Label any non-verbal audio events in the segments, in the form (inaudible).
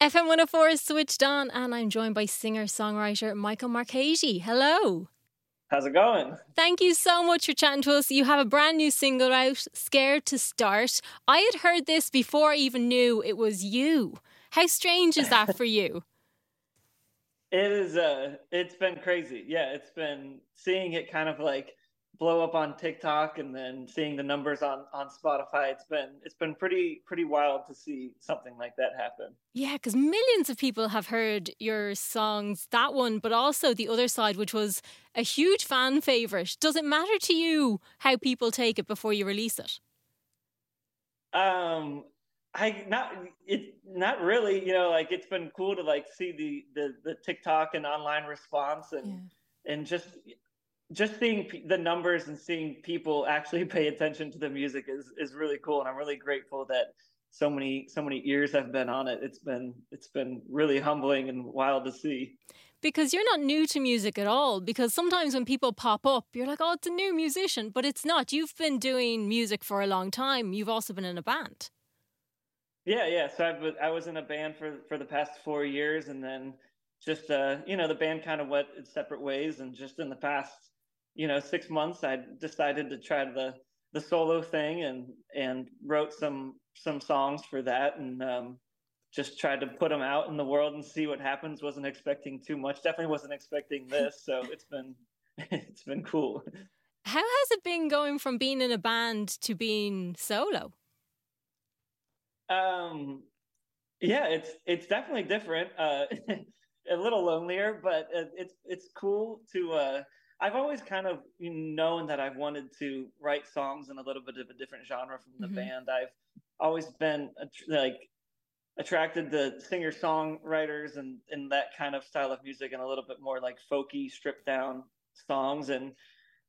FM 104 is switched on, and I'm joined by singer songwriter Michael Marcagi. Hello. How's it going? Thank you so much for chatting to us. You have a brand new single out, Scared to Start. I had heard this before I even knew it was you. How strange is that for you? (laughs) It is uh it's been crazy. Yeah, it's been seeing it kind of like blow up on TikTok and then seeing the numbers on on Spotify. It's been it's been pretty pretty wild to see something like that happen. Yeah, because millions of people have heard your songs, that one, but also the other side, which was a huge fan favorite. Does it matter to you how people take it before you release it? Um, I not it not really. You know, like it's been cool to like see the the the TikTok and online response and. Yeah. And just just seeing the numbers and seeing people actually (laughs) pay attention to the music is is really cool and i'm really grateful that so many so many ears have been on it. It's been it's been really humbling and wild to see. Because you're not new to music at all because sometimes when people pop up you're like oh it's a new musician but it's not. You've been doing music for a long time. You've also been in a band. Yeah yeah. So I've, i was in a band for for the past four years and then just uh you know the band kind of went in separate ways and just in the past you know six months i decided to try the the solo thing and and wrote some some songs for that and um, just tried to put them out in the world and see what happens. Wasn't expecting too much. Definitely wasn't expecting this. So it's been (laughs) it's been cool. How has it been going from being in a band to being solo? Um yeah it's it's definitely different. Uh (laughs) a little lonelier but it's it's cool to uh I've always kind of known that I've wanted to write songs in a little bit of a different genre from the mm-hmm. band. I've always been like attracted to singer songwriters and and that kind of style of music and a little bit more like folky stripped down songs and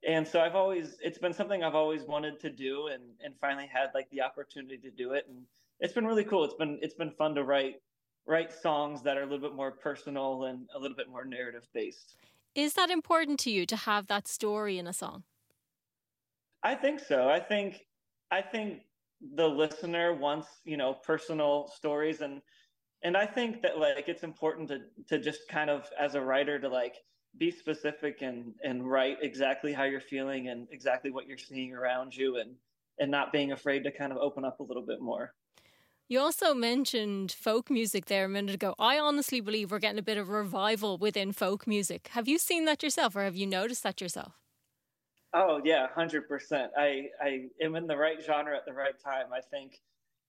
and so I've always it's been something I've always wanted to do and and finally had like the opportunity to do it and it's been really cool. It's been it's been fun to write write songs that are a little bit more personal and a little bit more narrative based. Is that important to you to have that story in a song? I think so. I think I think the listener wants, you know, personal stories and and I think that like it's important to to just kind of as a writer to like be specific and and write exactly how you're feeling and exactly what you're seeing around you and and not being afraid to kind of open up a little bit more. You also mentioned folk music there a minute ago. I honestly believe we're getting a bit of revival within folk music. Have you seen that yourself or have you noticed that yourself? Oh yeah, hundred percent. I I am in the right genre at the right time. I think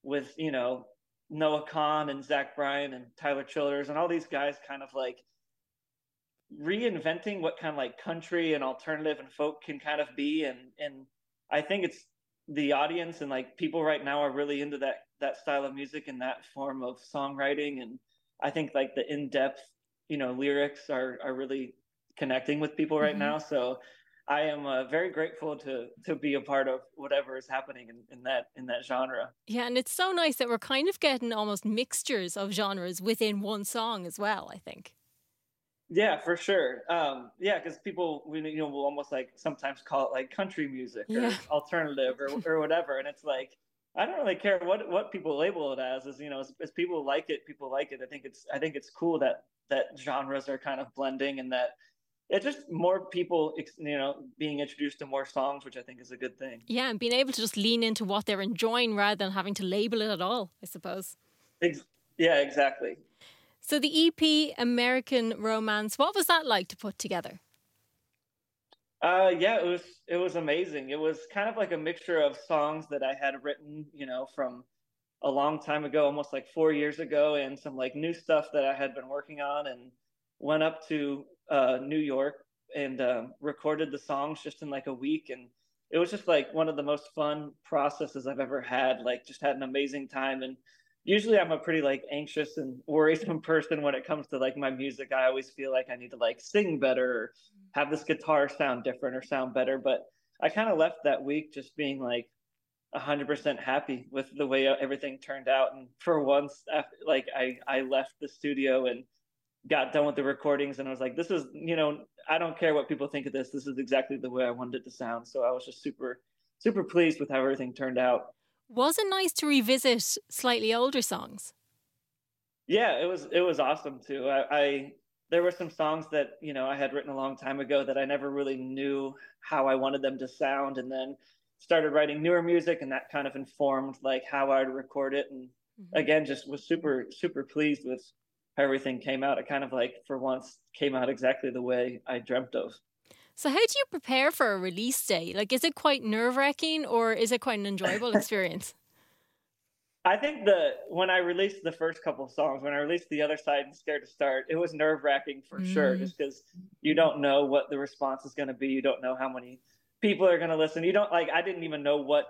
with you know Noah Kahan and Zach Bryan and Tyler Childers and all these guys kind of like reinventing what kind of like country and alternative and folk can kind of be and and I think it's the audience and like people right now are really into that that style of music and that form of songwriting and i think like the in-depth you know lyrics are are really connecting with people right mm-hmm. now so i am uh, very grateful to to be a part of whatever is happening in, in that in that genre yeah and it's so nice that we're kind of getting almost mixtures of genres within one song as well i think yeah, for sure. Um, yeah, because people we you know will almost like sometimes call it like country music or yeah. alternative or or whatever, and it's like I don't really care what what people label it as. Is you know, as, as, people like it, people like it. I think it's I think it's cool that that genres are kind of blending and that it's just more people you know being introduced to more songs, which I think is a good thing. Yeah, and being able to just lean into what they're enjoying rather than having to label it at all. I suppose. Ex- yeah, exactly. So the EP American Romance, what was that like to put together? Uh, yeah, it was it was amazing. It was kind of like a mixture of songs that I had written, you know, from a long time ago, almost like four years ago, and some like new stuff that I had been working on, and went up to uh, New York and uh, recorded the songs just in like a week, and it was just like one of the most fun processes I've ever had. Like, just had an amazing time, and usually I'm a pretty like anxious and worrisome person when it comes to like my music. I always feel like I need to like sing better or have this guitar sound different or sound better. But I kind of left that week just being like 100% happy with the way everything turned out. And for once, like I, I left the studio and got done with the recordings and I was like, this is, you know, I don't care what people think of this. This is exactly the way I wanted it to sound. So I was just super, super pleased with how everything turned out. Was it nice to revisit slightly older songs? Yeah, it was it was awesome too. I, I there were some songs that you know I had written a long time ago that I never really knew how I wanted them to sound, and then started writing newer music, and that kind of informed like how I'd record it. And mm-hmm. again, just was super super pleased with how everything came out. It kind of like for once came out exactly the way I dreamt of. So, how do you prepare for a release day? Like, is it quite nerve wracking or is it quite an enjoyable (laughs) experience? I think the when I released the first couple of songs, when I released the other side and scared to start, it was nerve wracking for mm. sure, just because you don't know what the response is going to be. You don't know how many people are going to listen. You don't like. I didn't even know what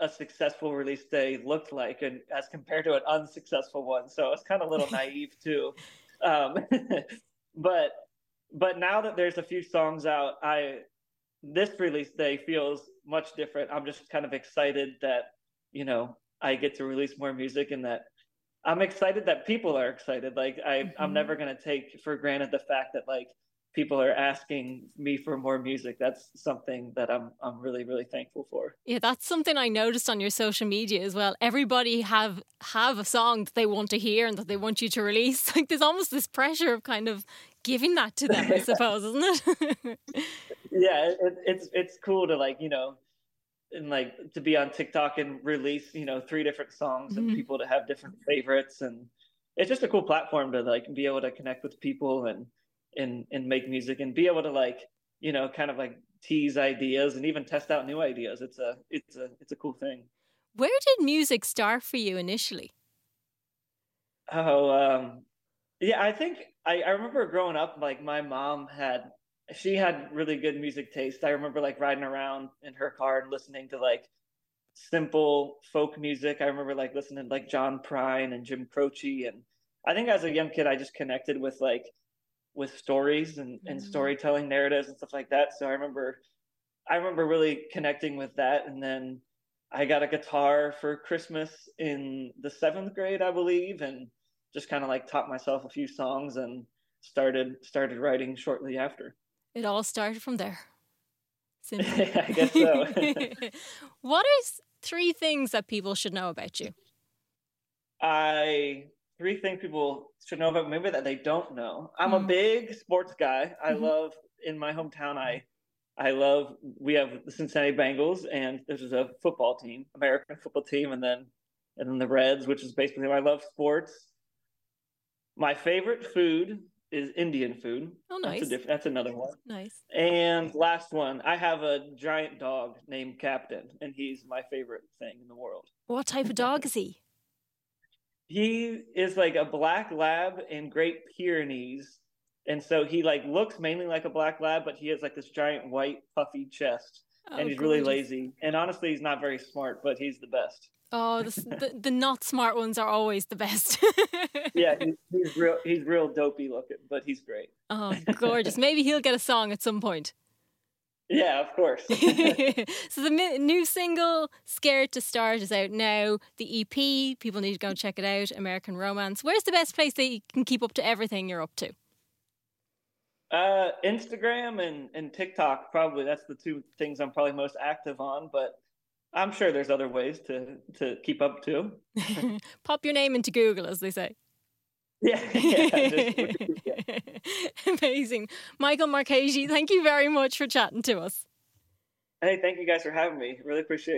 a successful release day looked like, and as compared to an unsuccessful one, so it's kind of a little (laughs) naive too. Um, (laughs) but but now that there's a few songs out, I this release day feels much different. I'm just kind of excited that you know I get to release more music and that I'm excited that people are excited. Like I, mm-hmm. I'm never gonna take for granted the fact that like people are asking me for more music. That's something that I'm I'm really really thankful for. Yeah, that's something I noticed on your social media as well. Everybody have have a song that they want to hear and that they want you to release. (laughs) Like there's almost this pressure of kind of giving that to them, I (laughs) suppose, isn't it? (laughs) yeah, it, it's it's cool to like you know and like to be on TikTok and release, you know, three different songs mm-hmm. and people to have different favorites and it's just a cool platform to like be able to connect with people and and and make music and be able to like, you know, kind of like tease ideas and even test out new ideas. It's a it's a it's a cool thing. Where did music start for you initially? Oh, um yeah, I think I, I remember growing up like my mom had she had really good music taste. I remember like riding around in her car and listening to like simple folk music. I remember like listening to like John Prine and Jim Croce. And I think as a young kid, I just connected with like with stories and, and mm-hmm. storytelling narratives and stuff like that. So I remember I remember really connecting with that. And then I got a guitar for Christmas in the seventh grade, I believe, and just kind of like taught myself a few songs and started started writing shortly after. It all started from there. (laughs) I guess so. (laughs) what are three things that people should know about you? (laughs) I three things people should know about maybe that they don't know. I'm mm. a big sports guy. I mm-hmm. love in my hometown. I I love we have the Cincinnati Bengals and this is a football team, American football team, and then and then the Reds, which is basically I love sports. My favorite food is Indian food. Oh, nice. That's, diff- that's another one. Nice. And last one, I have a giant dog named Captain, and he's my favorite thing in the world. What type of dog is he? He is like a black lab in Great Pyrenees. And so he like looks mainly like a black lab, but he has like this giant white puffy chest. Oh, and he's gorgeous. really lazy. And honestly, he's not very smart, but he's the best. Oh, the, the, the not smart ones are always the best. (laughs) yeah, he's, he's real. He's real dopey looking, but he's great. Oh, gorgeous! Maybe he'll get a song at some point. Yeah, of course. (laughs) so the new single "Scared to Start" is out now. The EP, people need to go and check it out. American Romance. Where's the best place that you can keep up to everything you're up to? Uh, Instagram and and TikTok. Probably that's the two things I'm probably most active on. But I'm sure there's other ways to to keep up too. (laughs) Pop your name into Google, as they say. Yeah. (laughs) yeah, (laughs) yeah. Amazing. Michael Marcagi, thank you very much for chatting to us. Hey, thank you guys for having me. Really appreciate it.